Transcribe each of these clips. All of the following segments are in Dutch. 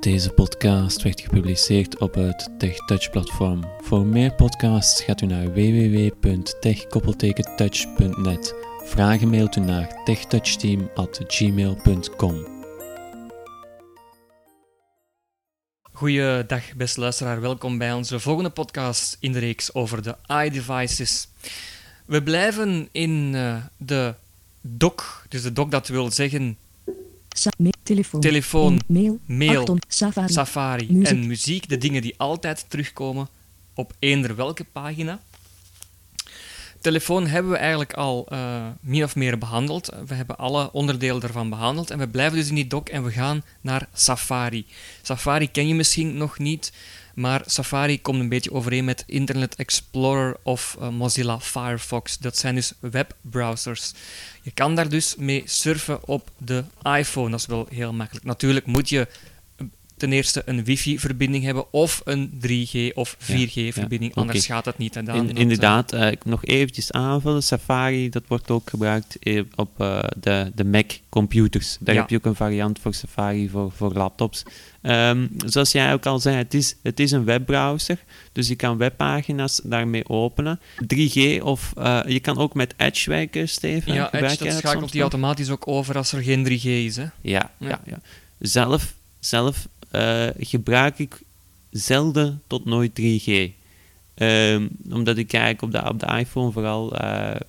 Deze podcast werd gepubliceerd op het TechTouch-platform. Voor meer podcasts gaat u naar www.tech-touch.net. Vragen mailt u naar techtouchteam.gmail.com. Goeiedag, beste luisteraar. Welkom bij onze volgende podcast in de reeks over de iDevices. We blijven in uh, de doc, dus de doc dat wil zeggen telefoon, telefoon, mail, Safari, Safari en muziek, de dingen die altijd terugkomen op eender welke pagina. Telefoon hebben we eigenlijk al eh, min of meer behandeld. We hebben alle onderdelen daarvan behandeld en we blijven dus in die doc en we gaan naar Safari. Safari ken je misschien nog niet, maar Safari komt een beetje overeen met Internet Explorer of eh, Mozilla Firefox. Dat zijn dus webbrowsers. Je kan daar dus mee surfen op de iPhone. Dat is wel heel makkelijk. Natuurlijk moet je ten eerste een wifi-verbinding hebben of een 3G of 4G-verbinding, ja, anders gaat dat niet. En dan, In- inderdaad, eh, nog eventjes aanvullen. Safari, dat wordt ook gebruikt eh, op eh, de, de Mac-computers. Daar Ja. heb je ook een variant voor Safari voor, voor laptops. Ehm, zoals jij ook al zei, het is, het is een webbrowser. Dus je kan webpagina's daarmee openen. 3G of je kan ook met Edge werken, Steven. ja, Edge, dat schakelt die automatisch ook over als er geen 3G is. Hè? Ja, Ja. ja. Ja, Zelf, zelf eh, gebruik ik zelden tot nooit 3G. Ehm, omdat ik eigenlijk op de, op de iPhone vooral eh,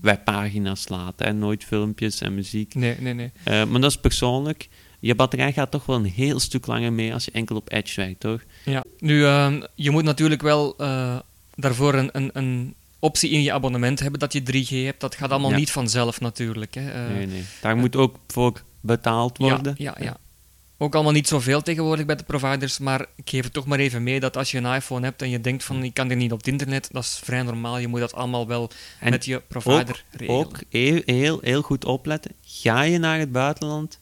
webpagina's laat en nooit filmpjes en muziek. Nee, nee, nee. Eh, maar dat is persoonlijk. Je batterij gaat toch wel een heel stuk langer mee als je enkel op Edge werkt, toch? Ja. Nu, ehm, je moet natuurlijk wel daarvoor een, een, een optie in je abonnement hebben dat je 3G hebt. Dat gaat allemaal Ja. niet vanzelf natuurlijk. Hè. Nee, nee. Daar moet ook voor betaald worden. Ja, ja, ja. Ook allemaal niet zoveel tegenwoordig bij de providers, maar ik geef het toch maar even mee dat als je een iPhone hebt en je denkt van ik kan er niet op het internet, dat is vrij normaal. Je moet dat allemaal wel En met je provider regelen. Ook heel, heel, heel goed opletten. Ga je naar het buitenland,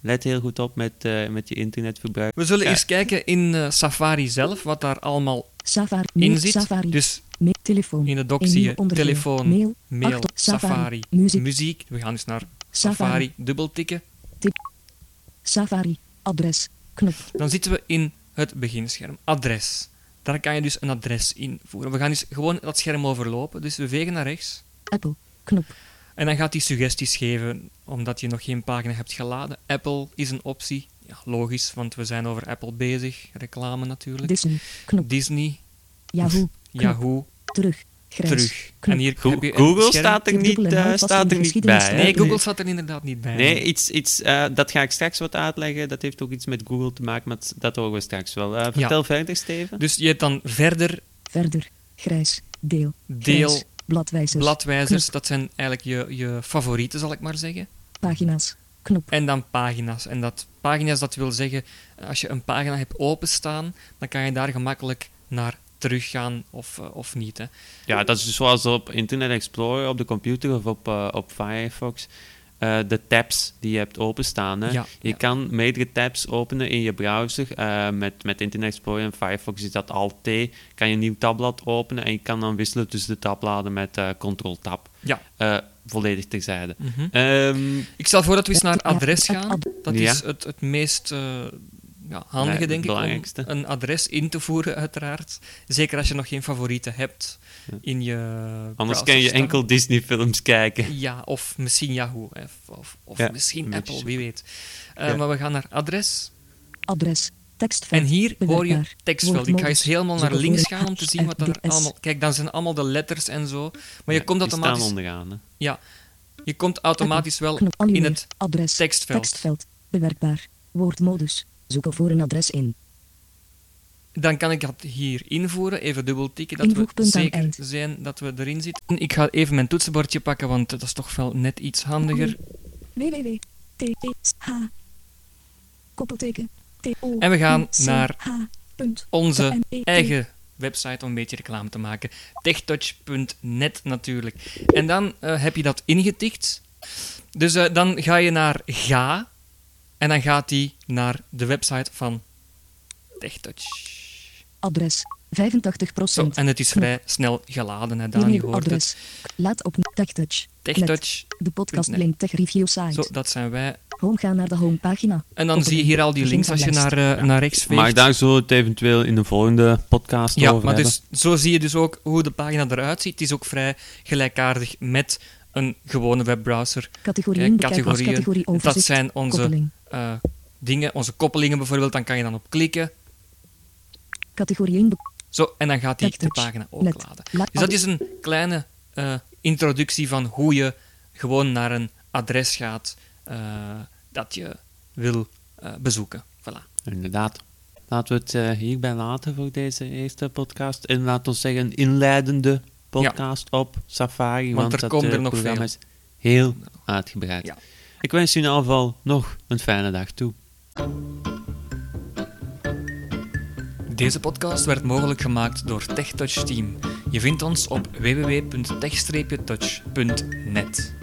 let heel goed op met, eh, met je internetverbruik. We zullen Ja. eerst kijken in eh, Safari zelf, wat daar allemaal Safari, in zit. Safari, Dus mail, telefoon, in de doc zie je telefoon, mail, Safari, Safari, muziek, muziek. We gaan dus naar Safari, Safari, dubbeltikken. Safari, adres, knop, Dan zitten we in het beginscherm. Adres. Daar kan je dus een adres invoeren. We gaan dus gewoon dat scherm overlopen. Dus we vegen naar rechts. Apple, knop, En dan gaat hij suggesties geven, omdat je nog geen pagina hebt geladen. Apple is een optie. Ja, logisch, want we zijn over Apple bezig. Reclame natuurlijk. Disney, knop, Disney, Yahoo, Yahoo, terug, grijs, terug. knop. En hier Go- heb je een Google staat er niet, eh, staat er niet bij. Nee, Google staat er inderdaad niet bij. Nee, iets, iets, eh, dat ga ik straks wat uitleggen. Dat heeft ook iets met Google te maken, maar dat- horen we straks wel. Eh, vertel verder, Steven. Dus je hebt dan verder verder, grijs, deel, deel, grijs, bladwijzers, bladwijzers. knop, Dat zijn eigenlijk je, je favorieten, zal ik maar zeggen. pagina's, knop, En dan pagina's. En dat pagina's, dat wil zeggen, als je een pagina hebt openstaan, dan kan je daar gemakkelijk naar teruggaan of, eh, of niet. Hè. Ja, dat is dus zoals op Internet Explorer op de computer of op, eh, op Firefox. eh, de tabs die je hebt openstaan. Hè. Ja, je ja. kan meerdere tabs openen in je browser. eh, met, met Internet Explorer en Firefox is dat Alt-T. Kan je een nieuw tabblad openen en je kan dan wisselen tussen de tabbladen met eh Ctrl-Tab. Ja. Eh, volledig terzijde. Ehm, Ik stel voor dat we eens naar adres ad- gaan. Dat Ja. is het, het meest eh, ja, handige, denk ik, om belangrijkste. een adres in te voeren, uiteraard. Zeker als je nog geen favorieten hebt Ja. in je anders kan je enkel Disney-films kijken. Ja, of misschien Yahoo. hè, Of, of, of Ja, misschien Apple, beetje. wie weet. Eh, Ja. Maar we gaan naar adres. adres, tekstveld, En hier hoor je tekstveld. Ik ga eens helemaal naar links gaan om te zien wat er HFDS. allemaal... Kijk, dan zijn allemaal de letters en zo. Maar je Ja, komt die staan automatisch, onderaan. Hè. je komt automatisch wel in het adres, tekstveld. tekstveld, bewerkbaar, woordmodus, zoeken voor een adres in, Dan kan ik dat hier invoeren, even dubbel tikken, dat we zeker zijn dat we erin zitten. Ik ga even mijn toetsenbordje pakken, want dat is toch wel net iets handiger. www, t, s, h, koppelteken, t, o, En we gaan naar Onze E, eigen website om een beetje reclame te maken. techtouch.net natuurlijk. En dan eh, heb je dat ingetikt. Dus eh, dan ga je naar ga en dan gaat die naar de website van TechTouch. adres, 85 Zo, en het is vrij snel geladen, hè, Daan, je hoort het. adres, laat op TechTouch, TechTouch, de podcast net. Blink Tech Review site, zo, dat zijn wij. Home gaan naar de homepagina. En dan zie je hier al die links als je naar, eh, naar rechts veegt. Maar daar zullen we het eventueel in de volgende podcast Ja, over maar hebben. dus, zo zie je dus ook hoe de pagina eruit ziet. Het is ook vrij gelijkaardig met een gewone webbrowser. Categorieën als categorieën. categorie Dat zijn onze Koppeling. Eh, dingen, onze koppelingen bijvoorbeeld. Dan kan je dan op klikken. Categorieën be- Zo, en dan gaat hij de pagina opladen. La- Dus dat is een kleine eh, introductie van hoe je gewoon naar een adres gaat eh, dat je wil eh, bezoeken. Voilà. Inderdaad. Laten we het eh, hierbij laten voor deze eerste podcast. En laten we zeggen, een inleidende podcast op Safari. Want er dat komen eh, er nog programma veel. is heel uitgebreid. Ja. Ik wens u in ieder geval nog een fijne dag toe. Deze podcast werd mogelijk gemaakt door TechTouch Team. Je vindt ons op www.tech-touch.net.